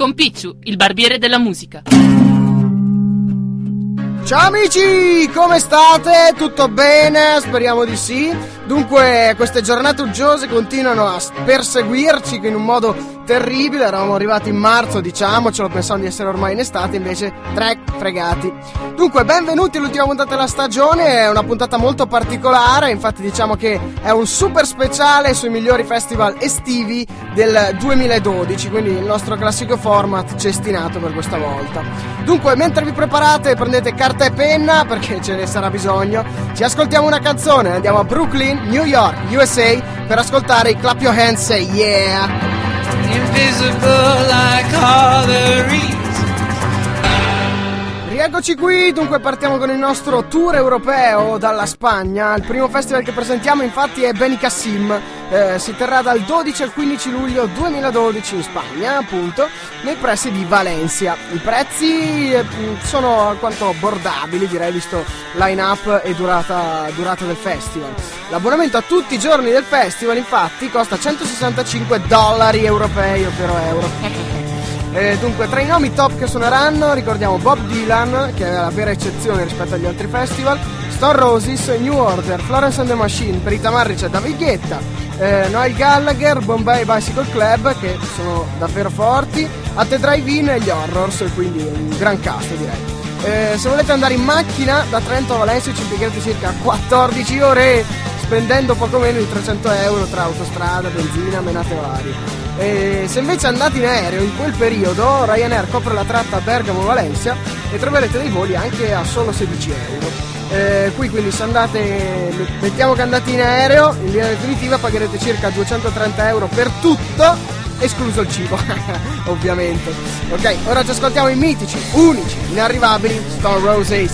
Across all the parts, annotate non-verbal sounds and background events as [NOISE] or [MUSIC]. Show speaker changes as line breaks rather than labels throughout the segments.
con Picciu, il barbiere della musica.
Ciao amici, come state? Tutto bene? Speriamo di sì. Dunque, queste giornate uggiose continuano a perseguirci in un modo terribile. Eravamo arrivati in marzo, diciamocelo, pensando di essere ormai in estate, invece tre fregati. Dunque, benvenuti all'ultima puntata della stagione. È una puntata molto particolare, infatti diciamo che è un super speciale sui migliori festival estivi del 2012, quindi il nostro classico format cestinato per questa volta. Dunque, mentre vi preparate, prendete carta e penna perché ce ne sarà bisogno. Ci ascoltiamo una canzone, andiamo a Brooklyn New York, USA, per ascoltare i Clap Your Hands Say Yeah. Invisible like all the Rieccoci qui, dunque partiamo con il nostro tour europeo dalla Spagna. Il primo festival che presentiamo infatti è Beni Cassim. Eh, si terrà dal 12 al 15 luglio 2012 in Spagna, appunto, nei pressi di Valencia. I prezzi eh, sono alquanto abbordabili, direi, visto line-up e durata, durata del festival. L'abbonamento a tutti i giorni del festival, infatti, costa 165 dollari europei, ovvero euro. Eh, dunque, tra i nomi top che suoneranno ricordiamo Bob Dylan, che è la vera eccezione rispetto agli altri festival, Stone Roses, New Order, Florence and the Machine, per i tamarri c'è David Guetta, eh, Noel Gallagher, Bombay Bicycle Club, che sono davvero forti, A The Drive-In e gli Horrors, quindi un gran cast direi. Eh, se volete andare in macchina da Trento a Valencia ci impiegherete circa 14 ore spendendo poco meno di 300 euro tra autostrada, benzina, menate varie. E se invece andate in aereo in quel periodo, Ryanair copre la tratta Bergamo-Valencia e troverete dei voli anche a solo 16 euro. Eh, qui quindi se andate, mettiamo che andate in aereo, in linea definitiva pagherete circa 230 euro per tutto, escluso il cibo, [LAUGHS] ovviamente. Ok, ora ci ascoltiamo i mitici, unici, inarrivabili Stone Roses.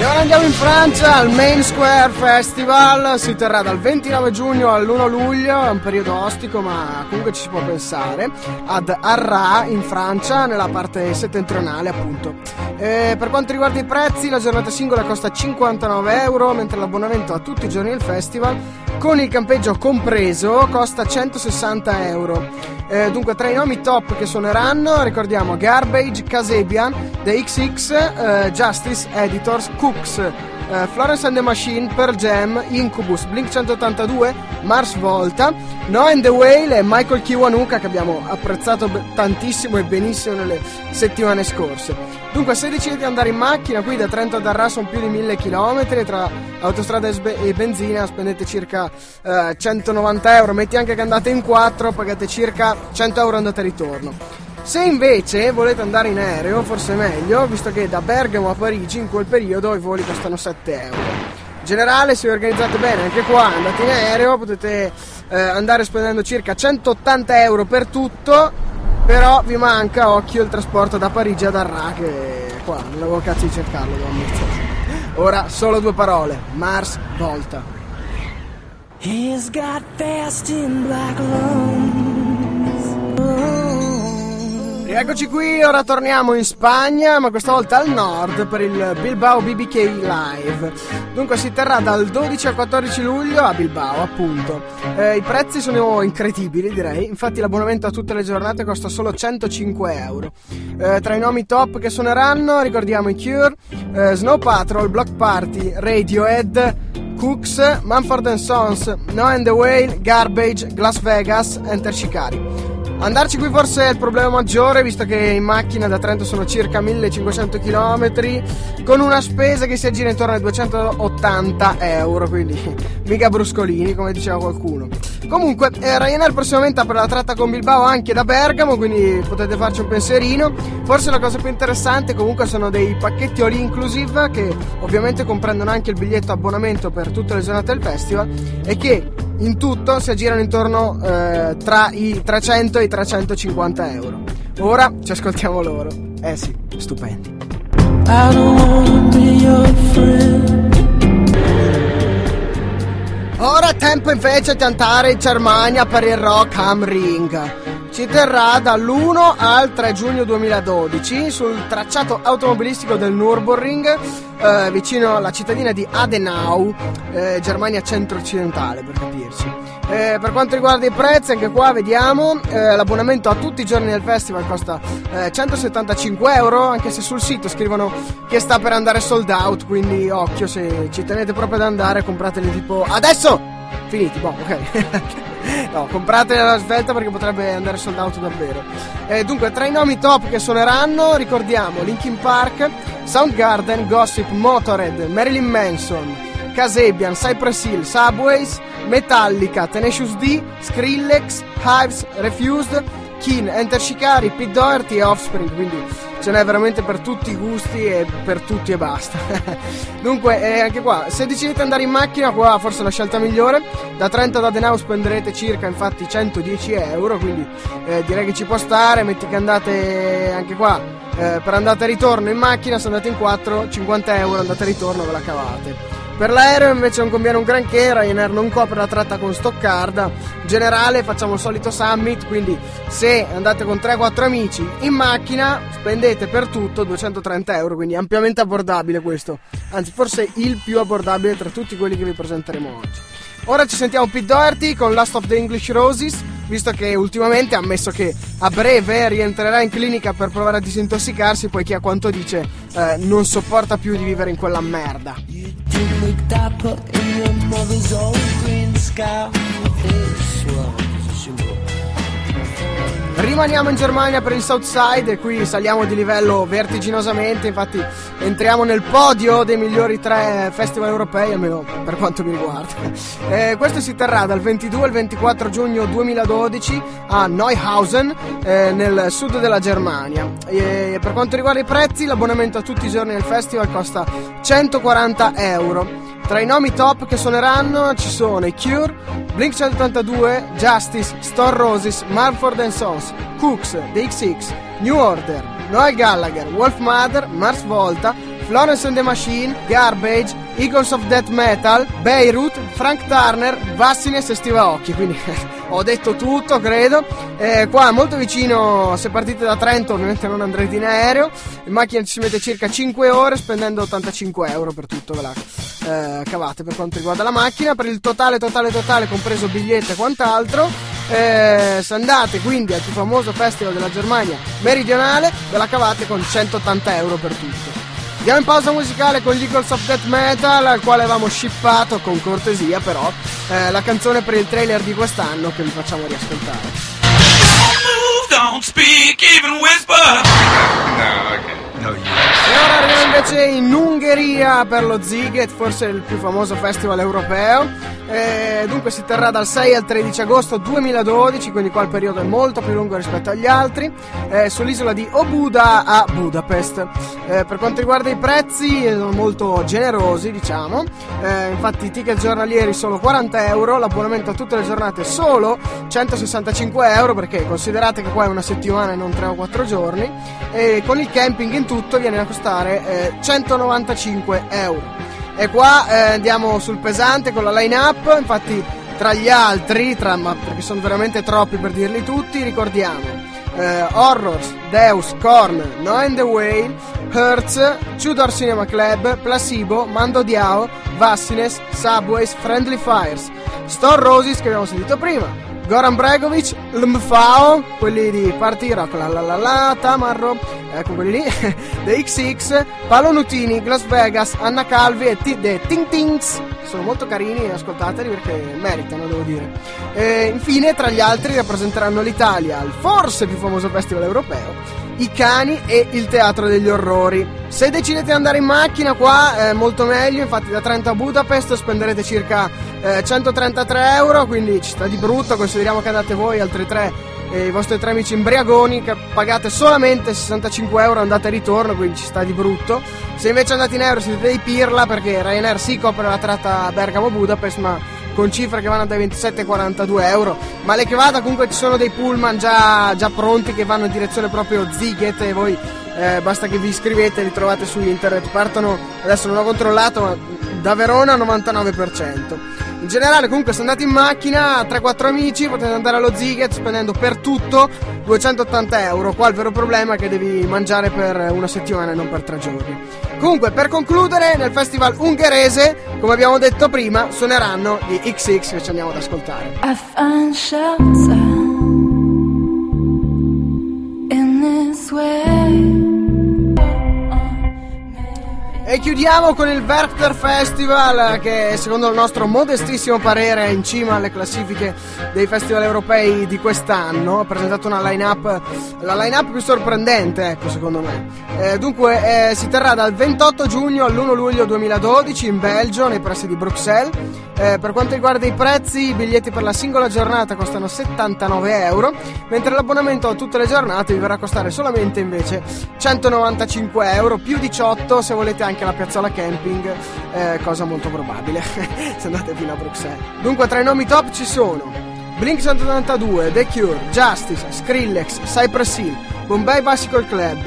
E ora andiamo in Francia al Main Square Festival, si terrà dal 29 giugno all'1 luglio, è un periodo ostico ma comunque ci si può pensare, ad Arras in Francia, nella parte settentrionale appunto. E per quanto riguarda i prezzi, la giornata singola costa 59 euro, mentre l'abbonamento a tutti i giorni del festival, con il campeggio compreso, costa 160 euro. Eh, dunque, tra i nomi top che suoneranno, ricordiamo Garbage, Casabian, The XX, eh, Justice, Editors, Cooks, eh, Florence and the Machine, Pearl Jam, Incubus, Blink 182, Mars Volta, No and the Whale e Michael Kiwanuka che abbiamo apprezzato tantissimo e benissimo nelle settimane scorse. Dunque se decidete di andare in macchina qui da Trento ad Arras sono più di 1000 km tra autostrada e, benzina spendete circa eh, 190 euro, metti anche che andate in 4 pagate circa 100 euro andata e ritorno. Se invece volete andare in aereo, forse è meglio, visto che da Bergamo a Parigi in quel periodo i voli costano 7 euro. In generale, se vi organizzate bene anche qua, andate in aereo, potete eh, andare spendendo circa 180 euro per tutto, però vi manca, occhio, il trasporto da Parigi ad Arras, che qua non avevo cazzo di cercarlo, devo ammettere. Ora solo due parole, Mars volta. He's got fast in black Rieccoci qui, ora torniamo in Spagna, ma questa volta al nord per il Bilbao BBK Live. Dunque si terrà dal 12 al 14 luglio a Bilbao, appunto. Eh, I prezzi sono incredibili, direi. Infatti l'abbonamento a tutte le giornate costa solo 105 euro. Eh, tra i nomi top che suoneranno ricordiamo i Cure, eh, Snow Patrol, Block Party, Radiohead, Cooks, Manford Sons, No and the Whale, Garbage, Glass Vegas, Enter Shikari. Andarci qui forse è il problema maggiore, visto che in macchina da Trento sono circa 1500 km, con una spesa che si aggira intorno ai 280 euro, quindi [LAUGHS] mica bruscolini, come diceva qualcuno. Comunque, eh, Ryanair prossimamente apre la tratta con Bilbao anche da Bergamo, quindi potete farci un pensierino. Forse la cosa più interessante comunque sono dei pacchetti all inclusive che ovviamente comprendono anche il biglietto abbonamento per tutte le giornate del festival e che in tutto si aggirano intorno eh, tra i 300 e i 350 euro. Ora ci ascoltiamo loro. Eh sì, stupendi. Ora è tempo invece di andare in Germania per il Rock Am Ring. Si terrà dall'1 al 3 giugno 2012 sul tracciato automobilistico del Nürburgring eh, vicino alla cittadina di Adenau, eh, Germania centro-occidentale per capirci. Eh, per quanto riguarda i prezzi, anche qua vediamo eh, l'abbonamento a tutti i giorni del festival costa 175 eh, euro, anche se sul sito scrivono che sta per andare sold out, quindi occhio se ci tenete proprio ad andare, comprateli tipo adesso! Finiti, boh, ok. [LAUGHS] [LAUGHS] no, comprate la svelta perché potrebbe andare sold out davvero. Eh, dunque, tra i nomi top che suoneranno, ricordiamo Linkin Park, Soundgarden, Gossip, Motorhead, Marilyn Manson, Casabian, Cypress Hill, Subways, Metallica, Tenacious D, Skrillex, Hives, Refused, Keen, Enter Shikari, Pete Doherty e Offspring, quindi ce n'è veramente per tutti i gusti e per tutti e basta. [LAUGHS] Dunque, eh, anche qua, se decidete andare in macchina, qua forse è la scelta migliore. Da Trento ad Adenau spenderete circa infatti 110 euro, quindi eh, direi che ci può stare. Metti che andate anche qua eh, per andata e ritorno in macchina, se andate in 4, 50 euro andata e ritorno ve la cavate. Per l'aereo invece non conviene un granché, Ryanair non copre la tratta con Stoccarda. In generale facciamo il solito summit, quindi se andate con 3-4 amici in macchina spendete per tutto 230 euro, quindi ampiamente abbordabile questo. Anzi, forse il più abbordabile tra tutti quelli che vi presenteremo oggi. Ora ci sentiamo Pete Doherty con Last of the English Roses, visto che ultimamente ha ammesso che a breve rientrerà in clinica per provare a disintossicarsi, poiché a quanto dice eh, non sopporta più di vivere in quella merda. Rimaniamo in Germania per il Southside e qui saliamo di livello vertiginosamente, infatti entriamo nel podio dei migliori tre festival europei, almeno per quanto mi riguarda. Eh, questo si terrà dal 22 al 24 giugno 2012 a Neuhausen, eh, nel sud della Germania. E per quanto riguarda i prezzi, l'abbonamento a tutti i giorni del festival costa 140 euro. Tra i nomi top che suoneranno ci sono i Cure, Blink 182, Justice, Stone Roses, Marford Sons, Cooks, The XX, New Order, Noel Gallagher, Wolf Mother, Mars Volta, Florence and the Machine, Garbage, Eagles of Death Metal, Beirut, Frank Turner, Vassines e Steve Occhi. Quindi [LAUGHS] ho detto tutto, credo. Eh, qua molto vicino, se partite da Trento, ovviamente non andrete in aereo. In macchina ci si mette circa 5 ore, spendendo 85 euro per tutto. Ve la eh, cavate per quanto riguarda la macchina. Per il totale, totale, totale, compreso biglietto e quant'altro. Eh, se andate quindi al più famoso festival della Germania meridionale, ve la cavate con 180 euro per tutto. Andiamo in pausa musicale con gli Eagles of Death Metal, al quale avevamo shippato con cortesia però eh, la canzone per il trailer di quest'anno che vi facciamo riascoltare. Don't speak, even whisper. No, okay. No, e ora arriviamo invece in Ungheria per lo Ziget, forse il più famoso festival europeo. Eh, dunque si terrà dal 6 al 13 agosto 2012, quindi qua il periodo è molto più lungo rispetto agli altri, eh, sull'isola di Obuda a Budapest. Eh, per quanto riguarda i prezzi, sono molto generosi, diciamo. Eh, infatti i ticket giornalieri sono 40 euro, l'abbonamento a tutte le giornate solo 165 euro, perché considerate che qua è una settimana e non 3 o 4 giorni, e con il camping in tutto viene a costare 195 eh, euro. E qua eh, andiamo sul pesante con la line up, infatti tra gli altri, tra, ma perché sono veramente troppi per dirli tutti, ricordiamo eh, Horrors, Deus, Korn, No and the Whale, Hertz, Tudor Cinema Club, Placebo, Mando Diao, Vassines, Subways, Friendly Fires, Store Roses che abbiamo sentito prima, Goran Bregovic, Lmfao, quelli di Party Rock, la la la la, Tamarro, ecco quelli lì, [LAUGHS] The XX, Paolo Nutini, Las Vegas, Anna Calvi e The Ting Tings. Sono molto carini, ascoltateli perché meritano, devo dire. E infine, tra gli altri, rappresenteranno l'Italia al forse più famoso festival europeo i cani e il teatro degli orrori. Se decidete di andare in macchina qua è molto meglio, infatti da Trento a Budapest spenderete circa eh, 133 euro, quindi ci sta di brutto, consideriamo che andate voi altri tre e i vostri tre amici imbriagoni che pagate solamente 65 euro andata e ritorno, quindi ci sta di brutto. Se invece andate in euro siete dei pirla perché Ryanair si copre la tratta Bergamo-Budapest, ma con cifre che vanno dai 27 ai 42 euro. Male che vada, comunque ci sono dei pullman già, già pronti che vanno in direzione proprio Ziget e voi eh, basta che vi iscrivete li trovate su internet. Partono, adesso non ho controllato, ma da Verona 99%. In generale, comunque, se andate in macchina, 3-4 amici, potete andare allo Ziget spendendo per tutto 280 euro. Qua il vero problema è che devi mangiare per una settimana e non per tre giorni. Comunque, per concludere, nel festival ungherese, come abbiamo detto prima, suoneranno gli XX che ci andiamo ad ascoltare.
I find shelter in this way.
E chiudiamo con il Werchter Festival che secondo il nostro modestissimo parere è in cima alle classifiche dei festival europei di quest'anno. Ha presentato una line-up, la line-up più sorprendente, ecco, secondo me. Eh, dunque, eh, si terrà dal 28 giugno all'1 luglio 2012 in Belgio, nei pressi di Bruxelles. Eh, per quanto riguarda i prezzi, i biglietti per la singola giornata costano 79 euro, mentre l'abbonamento a tutte le giornate vi verrà a costare solamente invece 195 euro, più 18 se volete anche la piazzola camping, eh, cosa molto probabile [LAUGHS] se andate fino a Bruxelles. Dunque, tra i nomi top ci sono Blink 192, The Cure, Justice, Skrillex, Cypress Hill, Bombay Bicycle Club,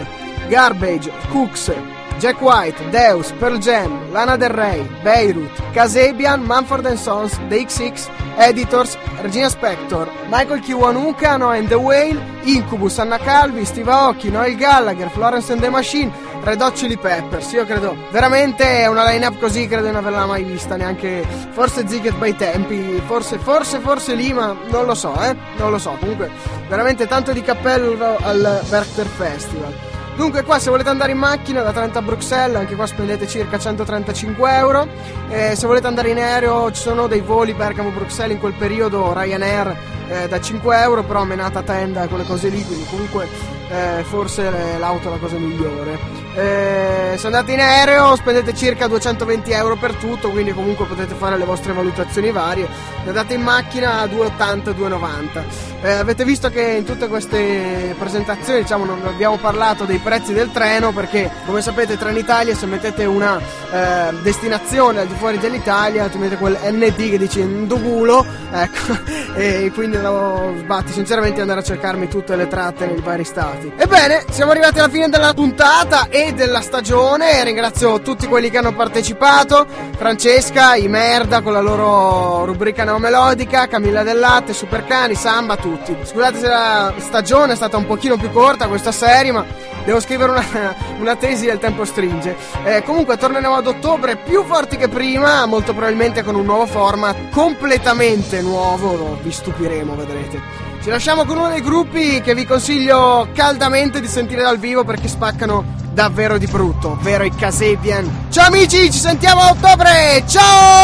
Garbage, Cooks, Jack White, Deus, Pearl Jam, Lana Del Rey, Beirut, Kasabian, Manford Sons, The XX, Editors, Regina Spector, Michael Kiwanuka, Noah and the Whale, Incubus, Anna Calvi, Steve Aoki, Noel Gallagher, Florence and the Machine, Red Hot Chili Peppers. Io credo veramente una line-up così credo di non averla mai vista, neanche forse Ziggett by tempi, forse, forse, forse lì, ma non lo so, eh? Non lo so. Comunque, veramente tanto di cappello al Werchter Festival. Dunque qua se volete andare in macchina da Trento a Bruxelles, anche qua spendete circa 135 euro. Eh, se volete andare in aereo ci sono dei voli Bergamo-Bruxelles in quel periodo, Ryanair eh, da 5 euro, però menata tenda, quelle cose lì, quindi comunque eh, forse l'auto è la cosa migliore. Eh, se andate in aereo spendete circa 220 euro per tutto, quindi comunque potete fare le vostre valutazioni varie. Se andate in macchina 2,80-2,90. Eh, avete visto che in tutte queste presentazioni diciamo, non abbiamo parlato dei prezzi del treno perché come sapete Trenitalia se mettete una eh, destinazione al di fuori dell'Italia ti mette quel ND che dice Ndogulo ecco, [LAUGHS] e quindi lo sbatti sinceramente andare a cercarmi tutte le tratte nei vari stati. Ebbene, siamo arrivati alla fine della puntata e della stagione. Ringrazio tutti quelli che hanno partecipato: Francesca, i Merda con la loro rubrica neomelodica, Camilla del Latte, Supercani, Samba, tutti. Scusate se la stagione è stata un pochino più corta questa serie, ma devo scrivere una, una tesi il tempo stringe. Eh, comunque torneremo ad ottobre più forti che prima, molto probabilmente con un nuovo format completamente nuovo. Vi stupiremo, vedrete. Ci lasciamo con uno dei gruppi che vi consiglio caldamente di sentire dal vivo perché spaccano davvero di brutto, ovvero i Casabian. Ciao amici, ci sentiamo a ottobre! Ciao!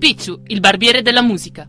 Picciu, il barbiere della musica.